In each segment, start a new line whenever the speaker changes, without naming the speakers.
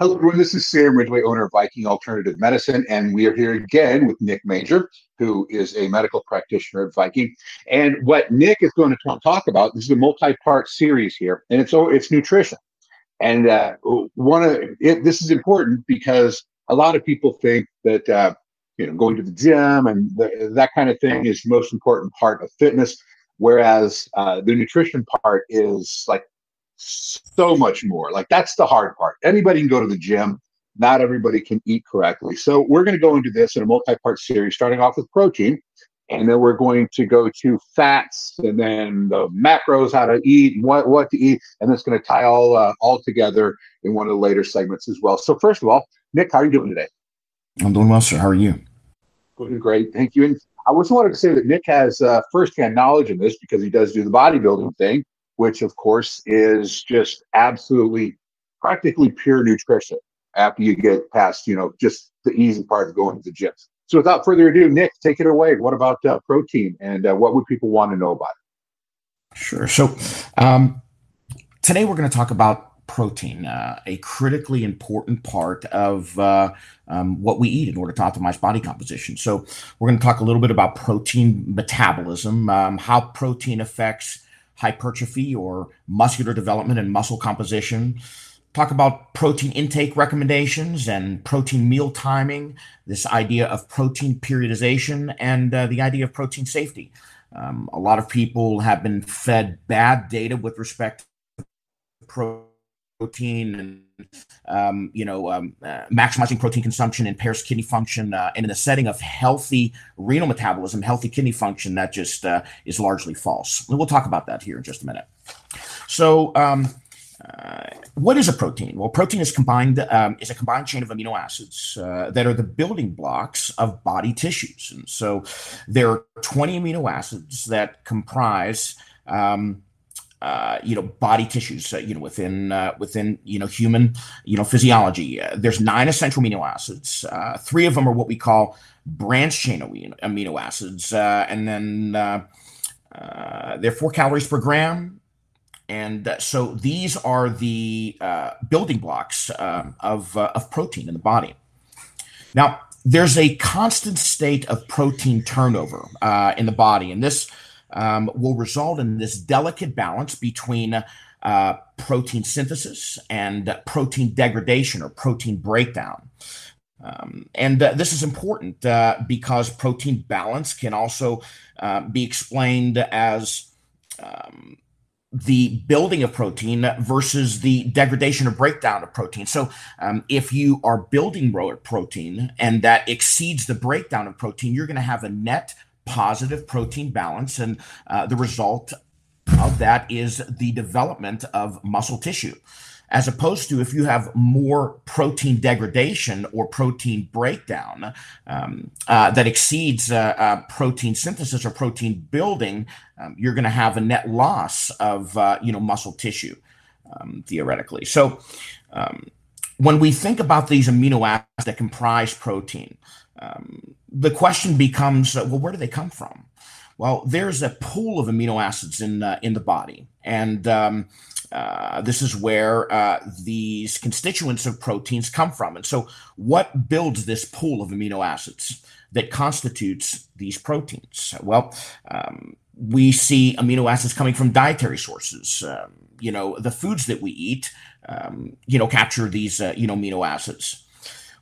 Hello, everyone. This is Sam Ridgway, owner of Viking Alternative Medicine, and we are here again with Nick Major, who is a medical practitioner at Viking. And what Nick is going to talk about this is a multi-part series here, and it's it's nutrition. And uh, one of it, this is important because a lot of people think that uh, you know going to the gym and the, that kind of thing is the most important part of fitness, whereas uh, the nutrition part is like so much more. Like that's the hard part. Anybody can go to the gym. Not everybody can eat correctly. So we're going to go into this in a multi-part series, starting off with protein, and then we're going to go to fats, and then the macros, how to eat, and what what to eat, and it's going to tie all uh, all together in one of the later segments as well. So first of all, Nick, how are you doing today?
I'm doing well, sir. How are you?
Doing great, thank you. And I just wanted to say that Nick has uh, firsthand knowledge in this because he does do the bodybuilding thing which of course is just absolutely practically pure nutrition after you get past, you know, just the easy part of going to the gym. So without further ado, Nick, take it away. What about uh, protein and uh, what would people want to know about it?
Sure. So um, today we're going to talk about protein, uh, a critically important part of uh, um, what we eat in order to optimize body composition. So we're going to talk a little bit about protein metabolism, um, how protein affects hypertrophy or muscular development and muscle composition. Talk about protein intake recommendations and protein meal timing, this idea of protein periodization, and uh, the idea of protein safety. Um, a lot of people have been fed bad data with respect to protein and um, you know, um, uh, maximizing protein consumption impairs kidney function, uh, and in the setting of healthy renal metabolism, healthy kidney function, that just uh, is largely false. We'll talk about that here in just a minute. So, um, uh, what is a protein? Well, protein is combined um, is a combined chain of amino acids uh, that are the building blocks of body tissues, and so there are 20 amino acids that comprise um, uh, you know body tissues uh, you know within uh, within you know human you know physiology. Uh, there's nine essential amino acids. Uh, three of them are what we call branch chain amino acids uh, and then they're four calories per gram. And so these are the building blocks of, of protein in the body. Now there's a constant state of protein turnover in the body and this um, will result in this delicate balance between uh, protein synthesis and protein degradation or protein breakdown. Um, and uh, this is important uh, because protein balance can also uh, be explained as um, the building of protein versus the degradation or breakdown of protein. So, um, if you are building protein and that exceeds the breakdown of protein, you're going to have a net positive protein balance. And uh, the result of that is the development of muscle tissue. As opposed to if you have more protein degradation or protein breakdown um, uh, that exceeds uh, uh protein synthesis or protein building, um, you're going to have a net loss of uh, you know muscle tissue, um, theoretically. So um, when we think about these amino acids that comprise protein, um, the question becomes, uh, well, where do they come from? Well, there's a pool of amino acids in uh, in the body, and um, uh, this is where uh, these constituents of proteins come from. And so, what builds this pool of amino acids that constitutes these proteins? Well, um, we see amino acids coming from dietary sources. Um, you know, the foods that we eat, um, you know, capture these, uh, you know, amino acids.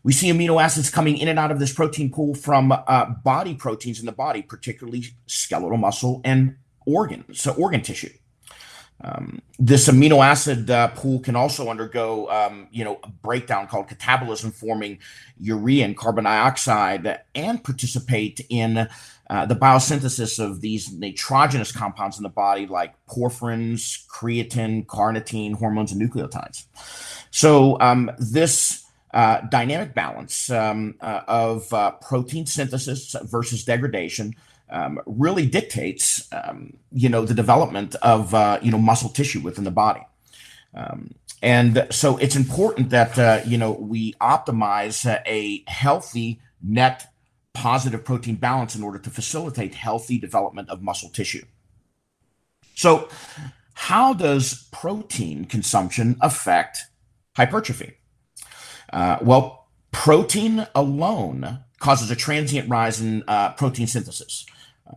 We see amino acids coming in and out of this protein pool from uh, body proteins in the body, particularly skeletal muscle and organs, so organ tissue. Um, this amino acid uh, pool can also undergo, um, you know, a breakdown called catabolism, forming urea and carbon dioxide, and participate in uh, the biosynthesis of these nitrogenous compounds in the body, like porphyrins, creatine, carnitine, hormones, and nucleotides. So um, this uh, dynamic balance um, uh, of uh, protein synthesis versus degradation um, really dictates, um, you know, the development of uh, you know muscle tissue within the body. Um, and so it's important that uh, you know we optimize a healthy net positive protein balance in order to facilitate healthy development of muscle tissue. So, how does protein consumption affect hypertrophy? Uh, well, protein alone causes a transient rise in uh, protein synthesis.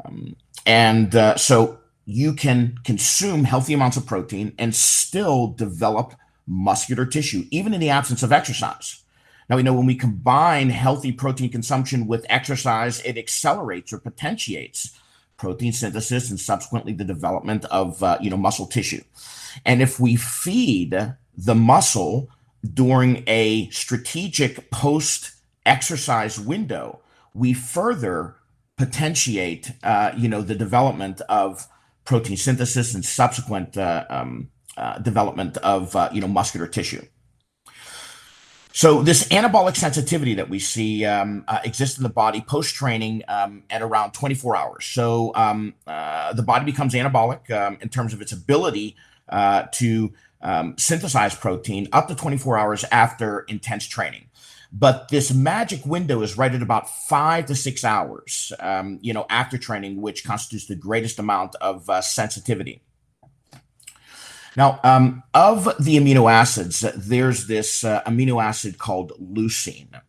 Um, and uh, so you can consume healthy amounts of protein and still develop muscular tissue, even in the absence of exercise. Now, we know when we combine healthy protein consumption with exercise, it accelerates or potentiates protein synthesis and subsequently the development of uh, you know muscle tissue. And if we feed the muscle during a strategic post exercise window, we further potentiate uh, you know the development of protein synthesis and subsequent uh, um, uh, development of uh, you know muscular tissue. So this anabolic sensitivity that we see um, uh, exists in the body post training um, at around 24 hours. So um, uh, the body becomes anabolic um, in terms of its ability to um, synthesize protein up to 24 hours after intense training. But this magic window is right at about five to six hours, um, you know, after training, which constitutes the greatest amount of uh, sensitivity. Now, um, of the amino acids, there's this uh, amino acid called leucine.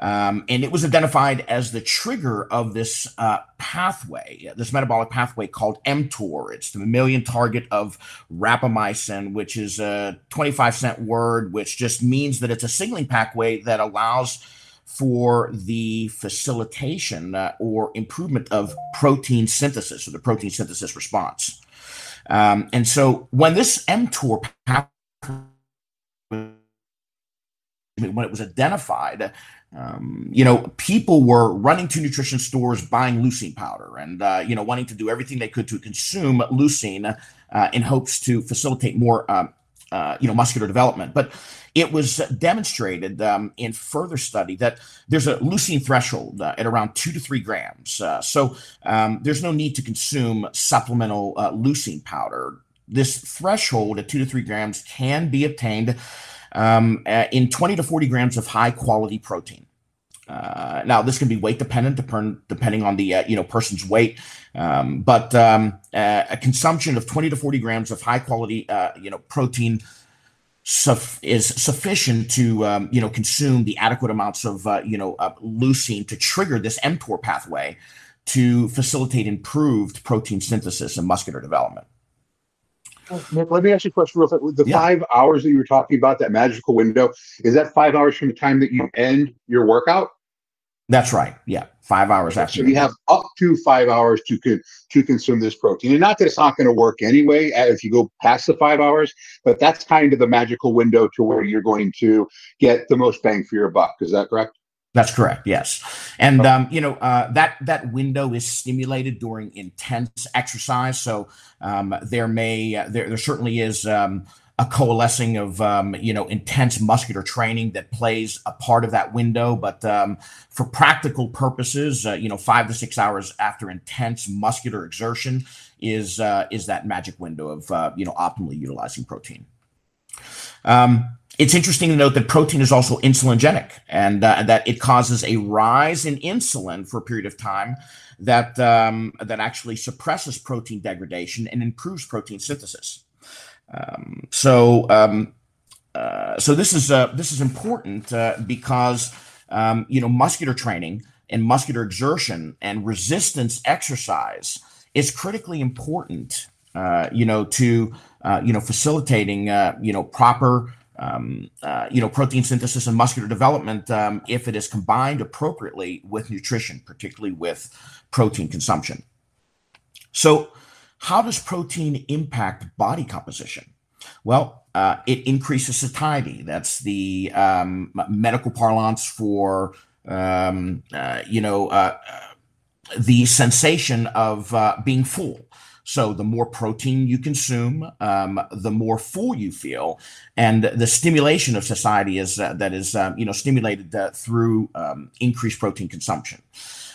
Um, and it was identified as the trigger of this uh, pathway, this metabolic pathway called mTOR. It's the mammalian target of rapamycin, which is a 25 cent word, which just means that it's a signaling pathway that allows for the facilitation uh, or improvement of protein synthesis or the protein synthesis response. Um, and so when this mTOR pathway, when it was identified, um, you know, people were running to nutrition stores buying leucine powder and, uh, you know, wanting to do everything they could to consume leucine uh, in hopes to facilitate more, um, uh, you know, muscular development. But it was demonstrated um, in further study that there's a leucine threshold uh, at around two to three grams. Uh, so um, there's no need to consume supplemental uh, leucine powder. This threshold at two to three grams can be obtained um, uh, in 20 to 40 grams of high quality protein. Uh, now, this can be weight dependent, depending on the uh, you know person's weight, um, but um, uh, a consumption of 20 to 40 grams of high quality uh, you know protein is sufficient to um, you know consume the adequate amounts of uh, you know leucine to trigger this mTOR pathway to facilitate improved protein synthesis and muscular development.
Nick, let me ask you a question real quick. The yeah. five hours that you were talking about, that magical window, is that five hours from the time that you end your workout?
That's right. Yeah, five hours after.
So you have up to five hours to con- to consume this protein, and not that it's not going to work anyway if you go past the five hours, but that's kind of the magical window to where you're going to get the most bang for your buck. Is that correct?
That's correct. Yes, and um, you know uh, that that window is stimulated during intense exercise. So um, there may uh, there there certainly is um, a coalescing of um, you know intense muscular training that plays a part of that window. But um, for practical purposes, uh, you know five to six hours after intense muscular exertion is uh, is that magic window of uh, you know optimally utilizing protein. Um, it's interesting to note that protein is also insulinogenic and uh, that it causes a rise in insulin for a period of time that um, that actually suppresses protein degradation and improves protein synthesis. Um, so um, uh, so this is uh, this is important uh, because um, you know muscular training and muscular exertion and resistance exercise is critically important. Uh, you know to uh, you know facilitating you know proper um, uh, you know, protein synthesis and muscular development um, if it is combined appropriately with nutrition, particularly with protein consumption. So, how does protein impact body composition? Well, uh, it increases satiety. That's the um, medical parlance for, um, uh, you know, uh, uh, the sensation of uh, being full. So the more protein you consume, um, the more full you feel, and the stimulation of satiety is uh, that is um, you know stimulated uh, through um, increased protein consumption.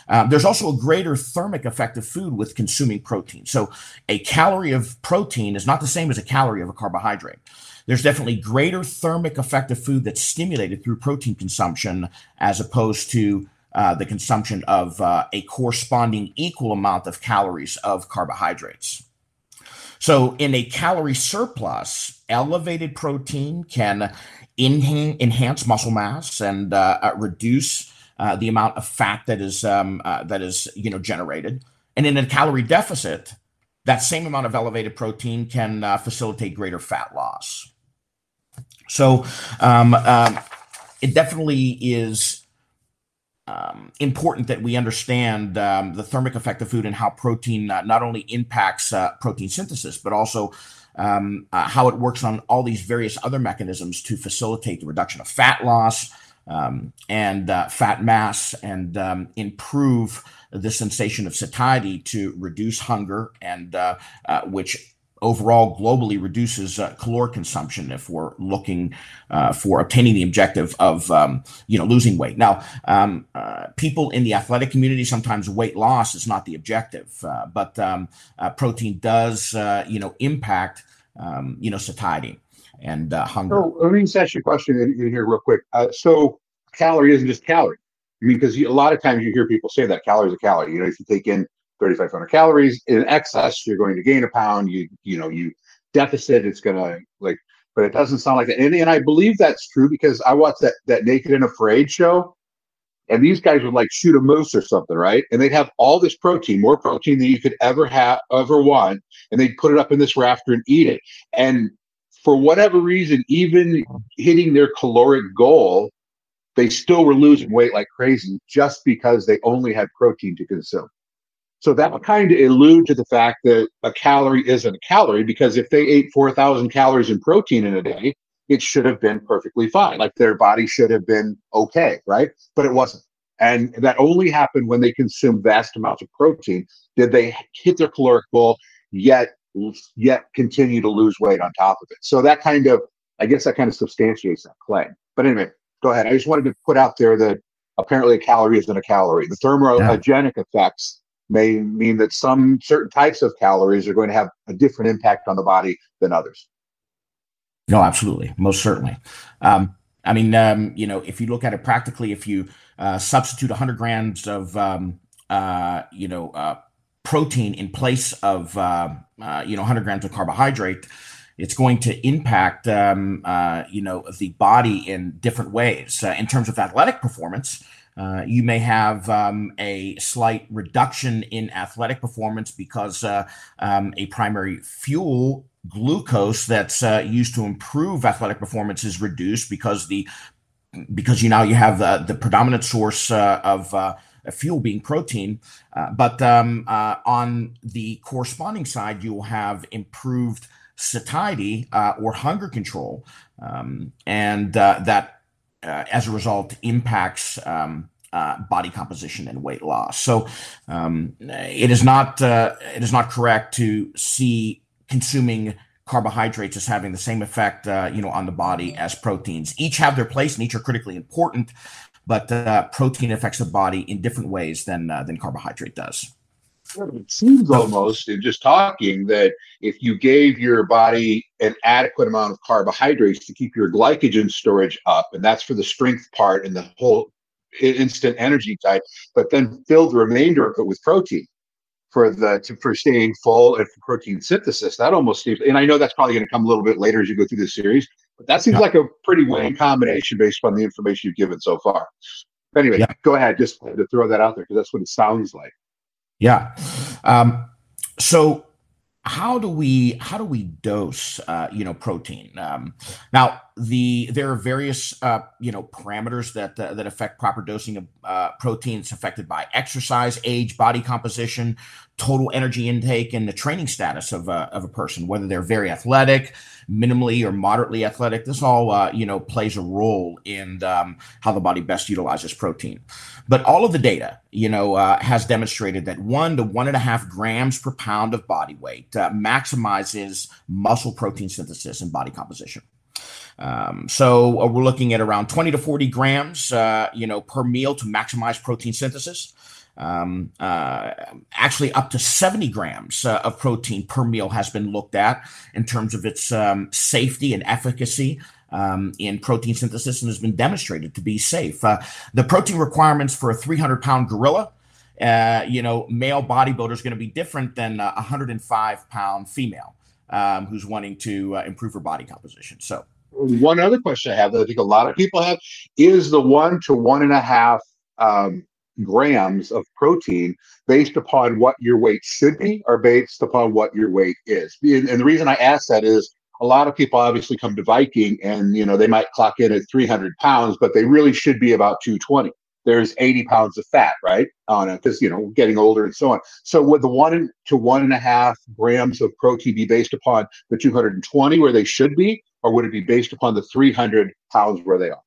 Uh, there's also a greater thermic effect of food with consuming protein. So a calorie of protein is not the same as a calorie of a carbohydrate. There's definitely greater thermic effect of food that's stimulated through protein consumption as opposed to uh, the consumption of uh, a corresponding equal amount of calories of carbohydrates. So, in a calorie surplus, elevated protein can enhance muscle mass and uh, uh, reduce uh, the amount of fat that is um, that is you know generated. And in a calorie deficit, that same amount of elevated protein can facilitate greater fat loss. So um, um, it definitely is um, important that we understand um, the thermic effect of food and how protein uh, not only impacts uh, protein synthesis, but also um, uh, how it works on all these various other mechanisms to facilitate the reduction of fat loss um, and uh, fat mass and um, improve the sensation of satiety to reduce hunger and uh, uh, which overall globally reduces uh, caloric consumption if we're looking uh, for obtaining the objective of um, you know losing weight. Now um, uh, people in the athletic community sometimes weight loss is not the objective uh, but um, uh, protein does uh, you know impact um, you know satiety and hunger.
So let me just ask you a question in, in here real quick. So calorie isn't just calorie. I mean, because a lot of times you hear people say that calorie is a calorie. You know, if you take in 3,500 calories in excess, you're going to gain a pound. You you know you deficit, it's gonna like, but it doesn't sound like that. And, and I believe that's true because I watched that that Naked and Afraid show, and these guys would like shoot a moose or something, right? And they'd have all this protein, more protein than you could ever have ever want, and they'd put it up in this rafter and eat it. And for whatever reason, even hitting their caloric goal they still were losing weight like crazy just because they only had protein to consume. So that would kind of allude to the fact that a calorie isn't a calorie because if they ate 4,000 calories in protein in a day, it should have been perfectly fine. Like their body should have been okay, right? But it wasn't. And that only happened when they consumed vast amounts of protein. Did they hit their caloric goal yet yet continue to lose weight on top of it? So that kind of I guess that kind of substantiates that claim. But anyway, go ahead. I just wanted to put out there that apparently a calorie isn't a calorie. The thermogenic yeah. effects may mean that some certain types of calories are going to have a different impact on the body than others.
No, absolutely, most certainly. Um, I mean, um, you know, if you look at it practically, if you uh, substitute 100 grams of, um, uh, you know, uh, protein in place of, uh, uh, you know, 100 grams of carbohydrate, it's going to impact um, uh, you know the body in different ways. In terms of athletic performance, uh, you may have um, a slight reduction in athletic performance because uh, um, a primary fuel glucose that's uh, used to improve athletic performance is reduced because the because you now you have the, the predominant source uh, of fuel being protein. Uh, but um, uh, on the corresponding side, you will have improved satiety uh, or hunger control, um, and uh, that uh, as a result impacts um, uh, body composition and weight loss. So um, it is not uh, it is not correct to see consuming carbohydrates as having the same effect, uh, you know, on the body as proteins. Each have their place and each are critically important, but protein affects the body in different ways than than carbohydrate does.
It seems almost in just talking that if you gave your body an adequate amount of carbohydrates to keep your glycogen storage up, and that's for the strength part and the whole instant energy type, but then fill the remainder of it with protein for the to, for staying full and for protein synthesis. That almost seems, and I know that's probably going to come a little bit later as you go through the series, but that seems yeah. like a pretty winning combination based on the information you've given so far. Anyway, yeah. go ahead, just to throw that out there because that's what it sounds like.
Yeah. Um, so how do we how do we dose uh, you know protein um, now the there are various uh, you know parameters that uh, that affect proper dosing of uh, proteins affected by exercise age body composition total energy intake and the training status of a, of a person, whether they're very athletic, minimally or moderately athletic. This all, uh, you know, plays a role in um, how the body best utilizes protein. But all of the data, you know, uh, has demonstrated that one to one and a half grams per pound of body weight uh, maximizes muscle protein synthesis and body composition. Um, so uh, we're looking at around 20 to 40 grams, uh, you know, per meal to maximize protein synthesis. Um, uh, actually, up to 70 grams uh, of protein per meal has been looked at in terms of its um, safety and efficacy. Um, in protein synthesis and has been demonstrated to be safe. Uh, the protein requirements for a 300 pound gorilla, uh, you know, male bodybuilder is going to be different than a 105 pound female. um, who's wanting to uh, improve her body composition. So,
one other question I have that I think a lot of people have is the one to one and a half um, grams of protein based upon what your weight should be or based upon what your weight is. And, and the reason I ask that is a lot of people obviously come to Viking and you know they might clock in at 300 pounds, but they really should be about 220. There's 80 pounds of fat, right, on it because you know getting older and so on. So would the one to one and a half grams of protein be based upon the 220 where they should be, or would it be based upon the 300 pounds where they are?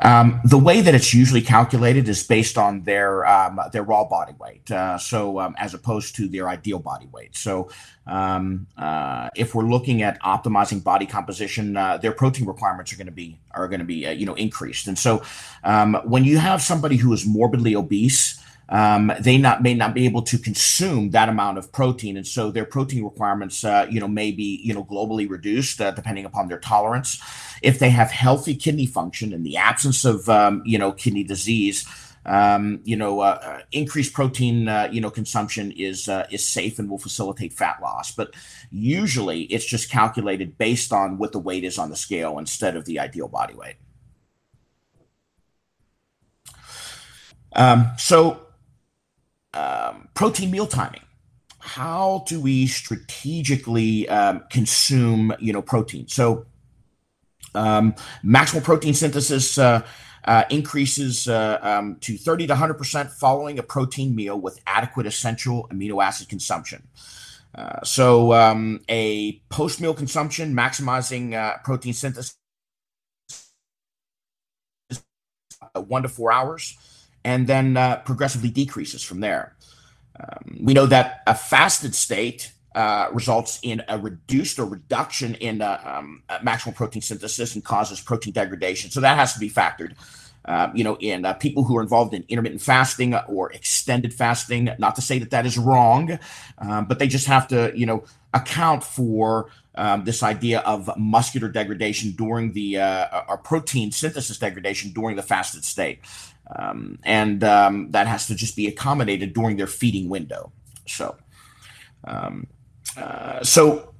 Um, the way that it's usually calculated is based on their um, their raw body weight, uh, so um, as opposed to their ideal body weight. So, um, uh, if we're looking at optimizing body composition, uh, their protein requirements are going to be are going to be uh, you know increased. And so, um, when you have somebody who is morbidly obese, um, they not may not be able to consume that amount of protein, and so their protein requirements, uh, you know, may be you know globally reduced uh, depending upon their tolerance. If they have healthy kidney function in the absence of um, you know kidney disease, um, you know, uh, uh increased protein, uh, you know, consumption is uh, is safe and will facilitate fat loss. But usually, it's just calculated based on what the weight is on the scale instead of the ideal body weight. Um, so um, protein meal timing. How do we strategically um, consume, you know, protein? So, um, maximal protein synthesis uh, uh, increases uh, um, to 30 to 100 percent following a protein meal with adequate essential amino acid consumption. Uh, so, um, a post meal consumption maximizing uh, protein synthesis is one to four hours and then uh, progressively decreases from there. Um, we know that a fasted state uh, results in a reduced or reduction in uh, um, uh, maximal protein synthesis and causes protein degradation. So that has to be factored. Uh, you know, in uh, people who are involved in intermittent fasting or extended fasting, not to say that that is wrong, um, but they just have to, you know, account for um, this idea of muscular degradation during the uh, or protein synthesis degradation during the fasted state. Um, and um, that has to just be accommodated during their feeding window. So, um, uh, so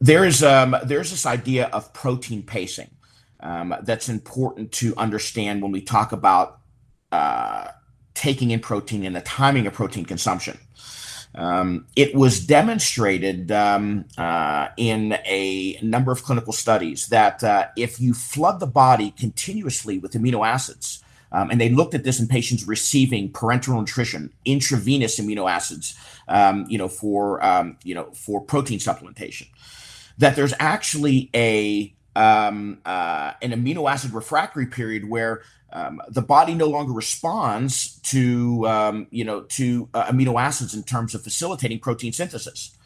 there is um, there's this idea of protein pacing um, that's important to understand when we talk about uh, taking in protein and the timing of protein consumption. Um, it was demonstrated uh, in a number of clinical studies that uh, if you flood the body continuously with amino acids, um, and they looked at this in patients receiving parenteral nutrition, intravenous amino acids, um, you know, for um, you know for protein supplementation. That there's actually a um, uh, an amino acid refractory period where um, the body no longer responds to um, you know to uh, amino acids in terms of facilitating protein synthesis.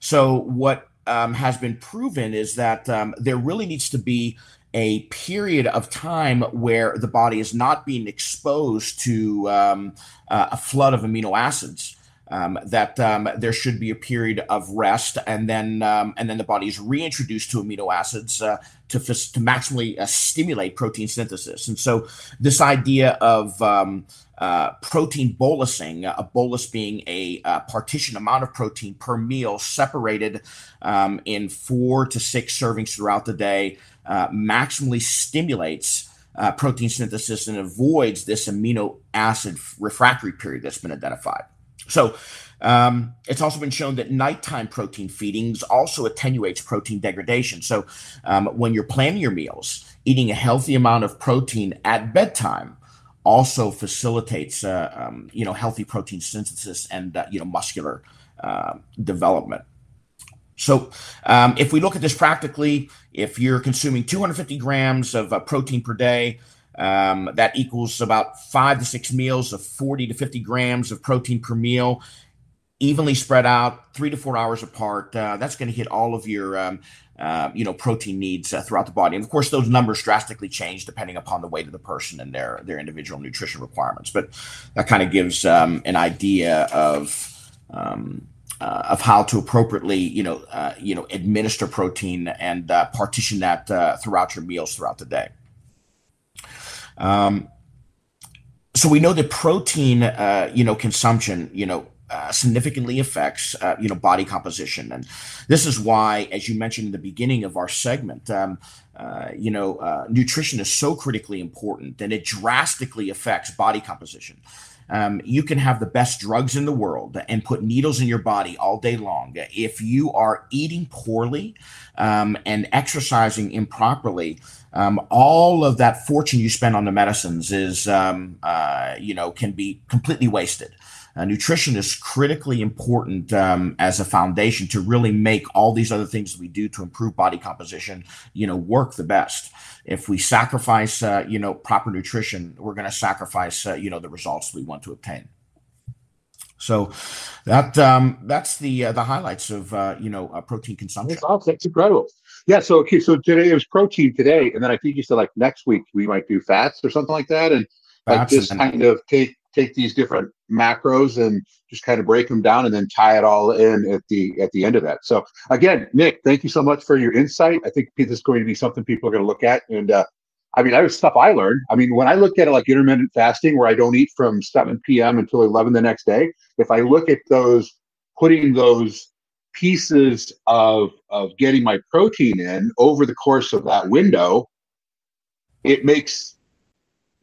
So what has been proven is that there really needs to be a period of time where the body is not being exposed to um, uh, a flood of amino acids. Um, that um, there should be a period of rest, and then um, and then the body is reintroduced to amino acids uh, to to maximally uh, stimulate protein synthesis. And so, this idea of um, uh, protein bolusing, a bolus being a, a partition amount of protein per meal, separated um, in four to six servings throughout the day uh, maximally stimulates uh, protein synthesis and avoids this amino acid refractory period that's been identified. So, um, it's also been shown that nighttime protein feedings also attenuates protein degradation. So, um, when you're planning your meals, eating a healthy amount of protein at bedtime also facilitates, uh, um, you know, healthy protein synthesis and uh, you know muscular uh, development. So, um, if we look at this practically, if you're consuming 250 grams of uh, protein per day, um, that equals about five to six meals of 40 to 50 grams of protein per meal, evenly spread out, three to four hours apart. Uh, that's going to hit all of your, um, uh, you know, protein needs uh, throughout the body. And of course, those numbers drastically change depending upon the weight of the person and their their individual nutrition requirements. But that kind of gives um, an idea of um, uh, of how to appropriately, you know, uh, you know, administer protein and uh, partition that throughout your meals throughout the day. Um, so we know that protein, you know, consumption, you know, uh, significantly affects uh, you know body composition, and this is why, as you mentioned in the beginning of our segment, um, uh, you know, uh, nutrition is so critically important, and it drastically affects body composition. Um, you can have the best drugs in the world and put needles in your body all day long. If you are eating poorly um, and exercising improperly, um, all of that fortune you spend on the medicines is, um, uh, you know, can be completely wasted. Uh, nutrition is critically important um, as a foundation to really make all these other things we do to improve body composition, you know, work the best. If we sacrifice, uh, you know, proper nutrition, we're going to sacrifice, uh, you know, the results we want to obtain. So that um, that's the uh, the highlights of uh, you know uh, protein consumption.
That's awesome. That's incredible. Yeah. So okay. So today it was protein today, and then I think you said like next week we might do fats or something like that, and like just kind of take take these different macros and just kind of break them down and then tie it all in at the at the end of that. So again, Nick, thank you so much for your insight. I think this is going to be something people are going to look at. And uh, I mean, that was stuff I learned. I mean, when I look at it like intermittent fasting, where I don't eat from 7 p.m. until 11 the next day, if I look at those, putting those pieces of of getting my protein in over the course of that window, it makes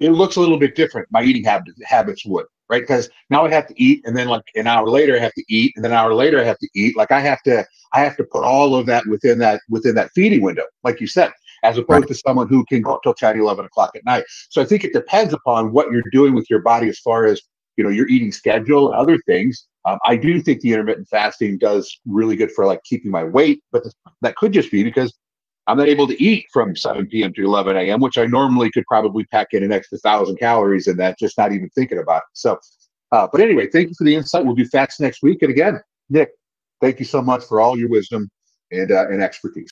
it looks a little bit different. My eating habits habits would right because now I have to eat, and then like an hour later I have to eat, and then an hour later I have to eat. Like I have to I have to put all of that within that within that feeding window, like you said, as opposed right. to someone who can go till 10, 11 o'clock at night. So I think it depends upon what you're doing with your body as far as you know your eating schedule and other things. Um, I do think the intermittent fasting does really good for like keeping my weight, but that could just be because I'm not able to eat from 7 p.m. to 11 a.m., which I normally could probably pack in an extra thousand calories in that, just not even thinking about it. So, uh, but anyway, thank you for the insight. We'll do fats next week. And again, Nick, thank you so much for all your wisdom and, uh, and expertise.